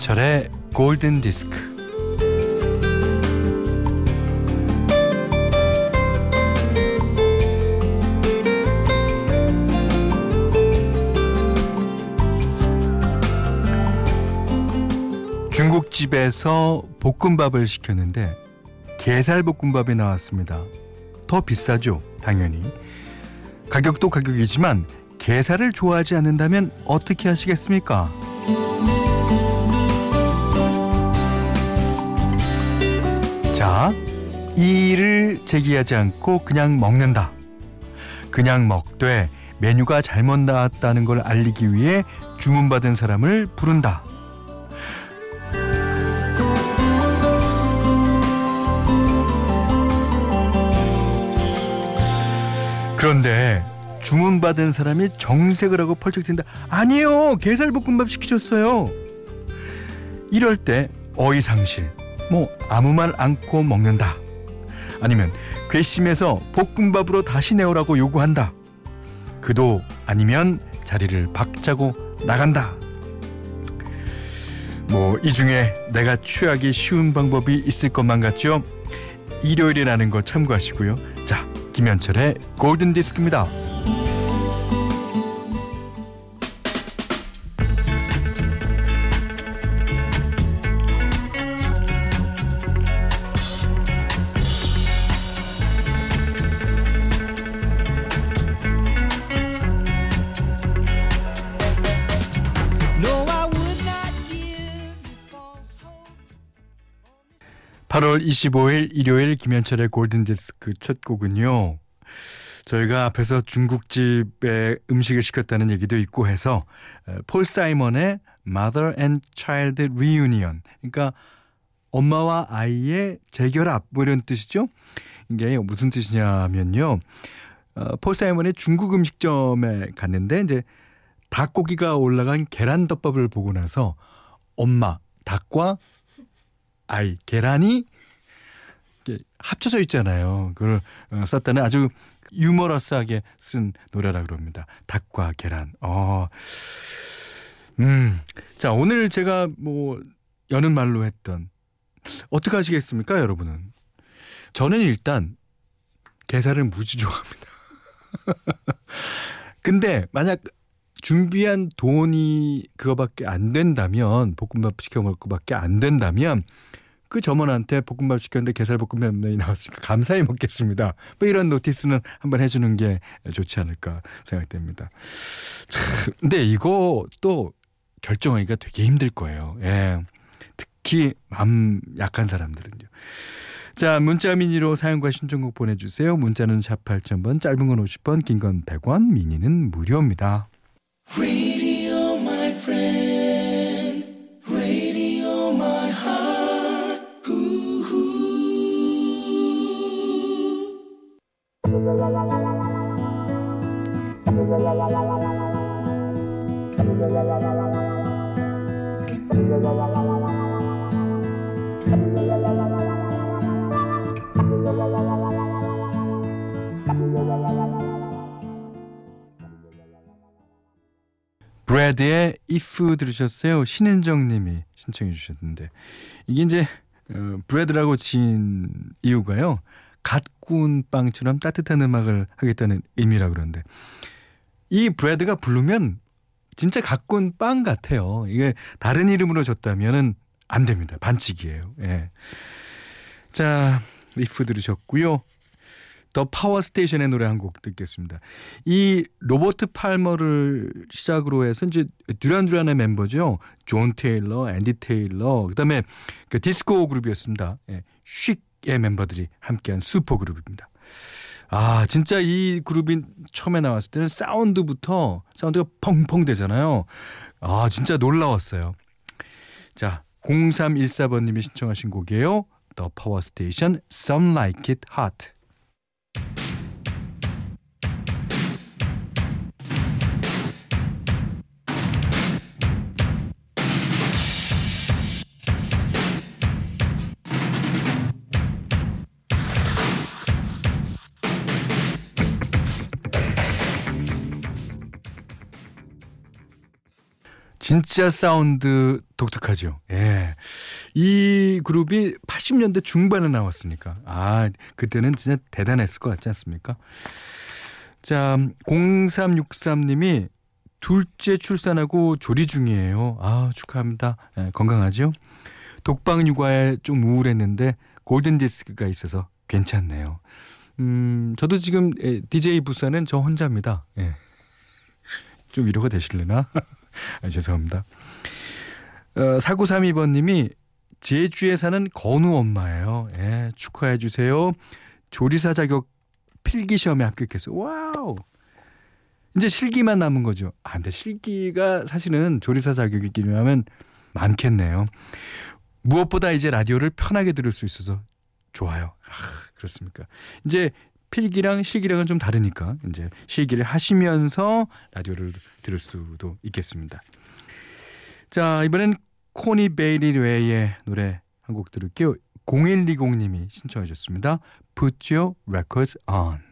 김현철의 골든 디스크. 중국집에서 볶음밥을 시켰는데 게살 볶음밥이 나왔습니다. 더 비싸죠, 당연히. 가격도 가격이지만 게살을 좋아하지 않는다면 어떻게 하시겠습니까? 이 일을 제기하지 않고 그냥 먹는다. 그냥 먹되 메뉴가 잘못 나왔다는 걸 알리기 위해 주문받은 사람을 부른다. 그런데 주문받은 사람이 정색을 하고 펄쩍 튄다. 아니요, 게살볶음밥 시키셨어요. 이럴 때 어이상실, 뭐 아무 말 않고 먹는다. 아니면 괘씸해서 볶음밥으로 다시 내오라고 요구한다. 그도 아니면 자리를 박차고 나간다. 뭐 이 중에 내가 취하기 쉬운 방법이 있을 것만 같죠? 일요일이라는 거 참고하시고요. 자, 김현철의 골든 디스크입니다. 8월 25일 일요일 김현철의 골든디스크 첫 곡은요. 저희가 앞에서 중국집에 음식을 시켰다는 얘기도 있고 해서 폴 사이먼의 Mother and Child Reunion 그러니까 엄마와 아이의 재결합 뭐 이런 뜻이죠. 이게 무슨 뜻이냐면요. 어, 폴 사이먼의 중국 음식점에 갔는데 이제 닭고기가 올라간 계란덮밥을 보고 나서 엄마 닭과 아이 계란이 합쳐져 있잖아요. 그걸 어, 썼다는 아주 유머러스하게 쓴 노래라 그럽니다. 닭과 계란. 어. 음. 자, 오늘 제가 뭐 여는 말로 했던 어떻게 하시겠습니까, 여러분은? 저는 일단 게살을 무지 좋아합니다. 근데 만약 준비한 돈이 그거밖에 안 된다면 볶음밥 시켜 먹을 거밖에 안 된다면 그 점원한테 볶음밥 시켰는데 게살볶음면이 나왔으니까 감사히 먹겠습니다. 뭐 이런 노티스는 한번 해주는 게 좋지 않을까 생각됩니다. 참, 근데 이거 또 결정하기가 되게 힘들 거예요. 예. 특히 마음 약한 사람들은요. 자, 문자 미니로 사용과 신청곡 보내주세요. 문자는 샵 8000번, 짧은 건 50번, 긴건 100원, 미니는 무료입니다. Radio, my friend. Radio, my heart. Ooh. 브래드의 If 들으셨어요? 신은정 님이 신청해 주셨는데 이게 이제 어, 브래드라고 지은 이유가요. 갓 구운 빵처럼 따뜻한 음악을 하겠다는 의미라 그러는데 이 브래드가 부르면 진짜 갓 구운 빵 같아요. 이게 다른 이름으로 졌다면은 안 됩니다. 반칙이에요. 예. 자, If 들으셨고요. 더 파워 스테이션의 노래 한 곡 듣겠습니다. 이 로버트 팔머를 시작으로 해서 이제 듀란 듀란의 멤버죠. 존 테일러, 앤디 테일러, 그다음에 그 디스코 그룹이었습니다. 예, 쉭의 멤버들이 함께한 슈퍼 그룹입니다. 아, 진짜 이 그룹이 처음에 나왔을 때는 사운드부터 사운드가 펑펑 되잖아요. 아, 진짜 놀라웠어요. 자, 0314번님이 신청하신 곡이에요. 더 파워 스테이션 Some Like It Hot. 진짜 사운드 독특하죠. 예. 이 그룹이 80년대 중반에 나왔으니까. 아, 그때는 진짜 대단했을 것 같지 않습니까? 자, 0363님이 둘째 출산하고 조리 중이에요. 아, 축하합니다. 예, 건강하죠? 독방 육아에 좀 우울했는데 골든 디스크가 있어서 괜찮네요. 음, 저도 지금 DJ 부산은 저 혼자입니다. 예. 좀 위로가 되실래나? 아, 죄송합니다. 어, 4932번님이 제주에 사는 건우 엄마예요. 예, 축하해 주세요. 조리사 자격 필기 시험에 합격해서 wow. 이제 실기만 남은 거죠. 아, 근데 실기가 사실은 조리사 자격이기면 많겠네요. 무엇보다 이제 라디오를 편하게 들을 수 있어서 좋아요. 아, 그렇습니까? 이제 필기랑 실기랑은 좀 다르니까 이제 실기를 하시면서 라디오를 들을 수도 있겠습니다. 자, 이번엔 코니 베이리 웨이의 노래 한 곡 들을게요. 0120님이 신청해 주셨습니다. Put your records on.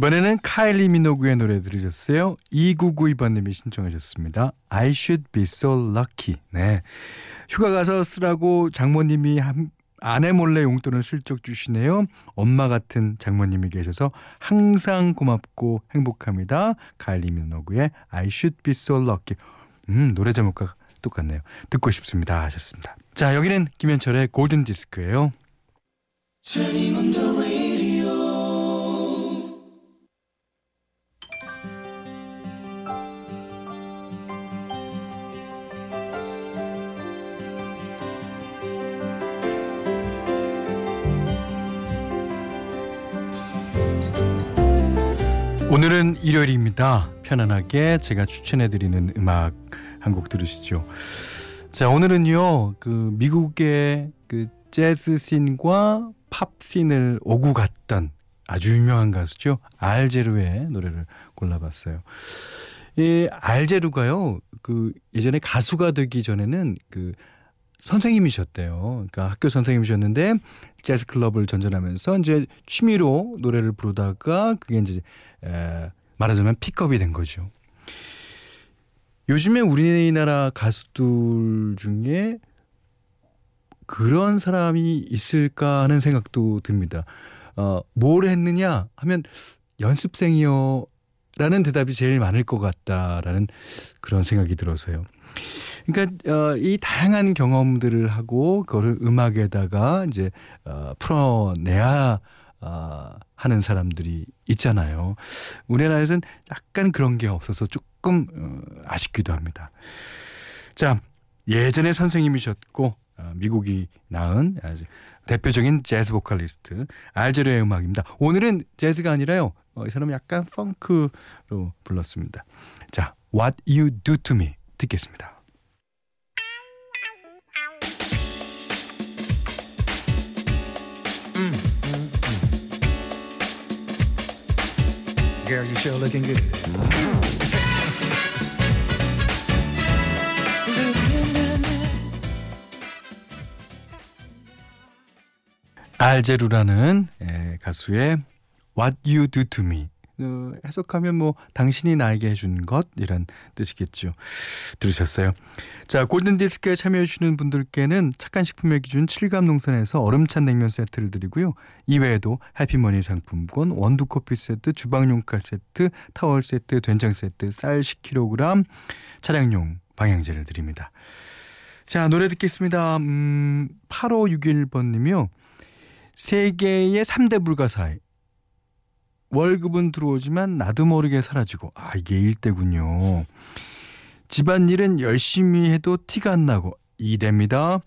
이번에는 카일리 미노그의 노래 들으셨어요. 2992번님이 신청하셨습니다. I should be so lucky. 네. 휴가 가서 쓰라고 장모님이 한, 아내 몰래 용돈을 슬쩍 주시네요. 엄마 같은 장모님이 계셔서 항상 고맙고 행복합니다. 카일리 미노그의 I should be so lucky. 음, 노래 제목과 똑같네요. 듣고 싶습니다. 하셨습니다. 자, 여기는 김현철의 골든 디스크예요. 오늘은 일요일입니다. 편안하게 제가 추천해드리는 음악 한 곡 들으시죠. 자, 오늘은요, 그 미국의 그 재즈 씬과 팝 씬을 오고 갔던 아주 유명한 가수죠. 알제루의 노래를 골라봤어요. 이 알제루가요, 그 예전에 가수가 되기 전에는 그 선생님이셨대요. 그러니까 학교 선생님이셨는데 재즈 클럽을 전전하면서 이제 취미로 노래를 부르다가 그게 이제 에, 말하자면 픽업이 된 거죠. 요즘에 우리나라 가수들 중에 그런 사람이 있을까 하는 생각도 듭니다. 어, 뭘 했느냐 하면 연습생이요. 라는 대답이 제일 많을 것 같다라는 그런 생각이 들어서요. 그러니까 어, 이 다양한 경험들을 하고 그거를 음악에다가 이제 어, 풀어내야 어, 하는 사람들이 있잖아요. 우리나라에서는 약간 그런 게 없어서 조금 어, 아쉽기도 합니다. 자, 예전에 선생님이셨고 어, 미국이 낳은 아주 대표적인 재즈 보컬리스트 알제르의 음악입니다. 오늘은 재즈가 아니라요. 어, 이 사람은 약간 펑크로 불렀습니다. 자, What You Do To Me 듣겠습니다. Girl, you sure looking good. 알제루라는 예, 가수의 What You Do To Me 어, 해석하면 뭐 당신이 나에게 해준 것 이런 뜻이겠죠. 들으셨어요? 자 골든 디스크에 참여해 주시는 분들께는 착한 식품의 기준 7감 농산에서 얼음찬 냉면 세트를 드리고요. 이외에도 해피머니 상품권, 원두 커피 세트, 주방용 칼 세트, 타월 세트, 된장 세트, 쌀 10kg, 차량용 방향제를 드립니다. 자 노래 듣겠습니다. 음, 8561번님이요. 세계의 3대 불가사의 월급은 들어오지만 나도 모르게 사라지고 아 이게 일대군요. 집안일은 열심히 해도 티가 안 나고 이대입니다.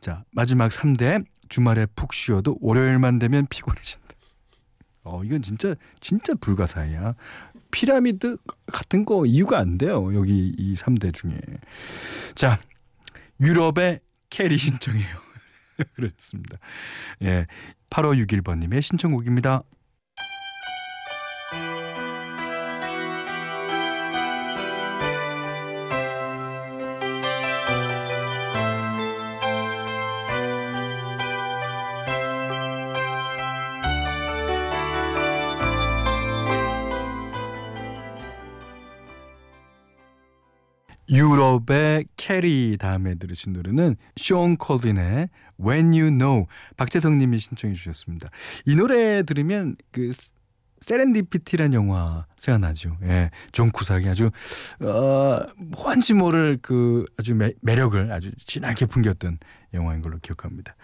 자 마지막 3대 주말에 푹 쉬어도 월요일만 되면 피곤해진다. 어 이건 진짜 진짜 불가사의야. 피라미드 같은 거 이유가 안 돼요. 여기 이 3대 중에. 자 유럽의 캐리 신청해요. 그렇습니다. 예. 8561번님의 신청곡입니다. 유럽의 캐리 다음에 들으신 노래는 숀 콜빈의 When You Know 박재성 님이 신청해 주셨습니다. 이 노래 들으면 그 Serendipity란 영화 생각나죠. 예. 존 쿠삭이 아주 어 뭔지 모를 그 아주 매, 매력을 아주 진하게 풍겼던 영화인 걸로 기억합니다.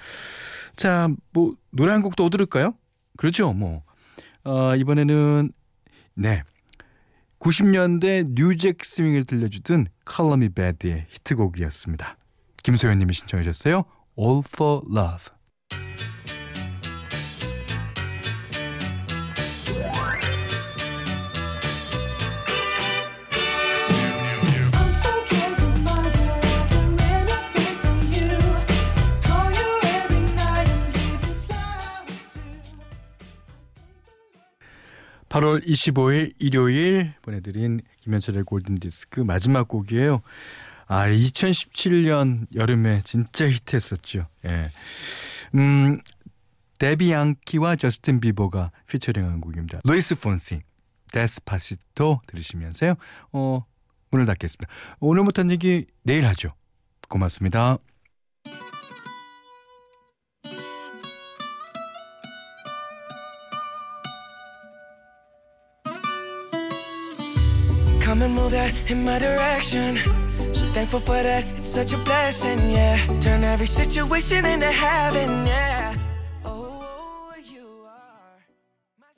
자, 뭐 노래 한 곡 더 들을까요? 그렇죠. 뭐 어, 이번에는 네. 90년대 뉴잭 스윙을 들려주던 Me Bad의 히트곡이었습니다. 김소연님이 신청하셨어요. All for Love. (8월 25일) 일요일 보내드린 김현철의 골든디스크 마지막 곡이에요. 아, 2017년 여름에 진짜 히트했었죠. 예. 음, 대디 양키와 저스틴 비버가 피처링한 곡입니다. 루이스 폰시, Despacito 들으시면서요. 어, 문을 닫겠습니다. 오늘 못한 얘기 내일 하죠. 고맙습니다. Move that in my direction. So thankful for that, it's such a blessing, yeah. Turn every situation into heaven, yeah.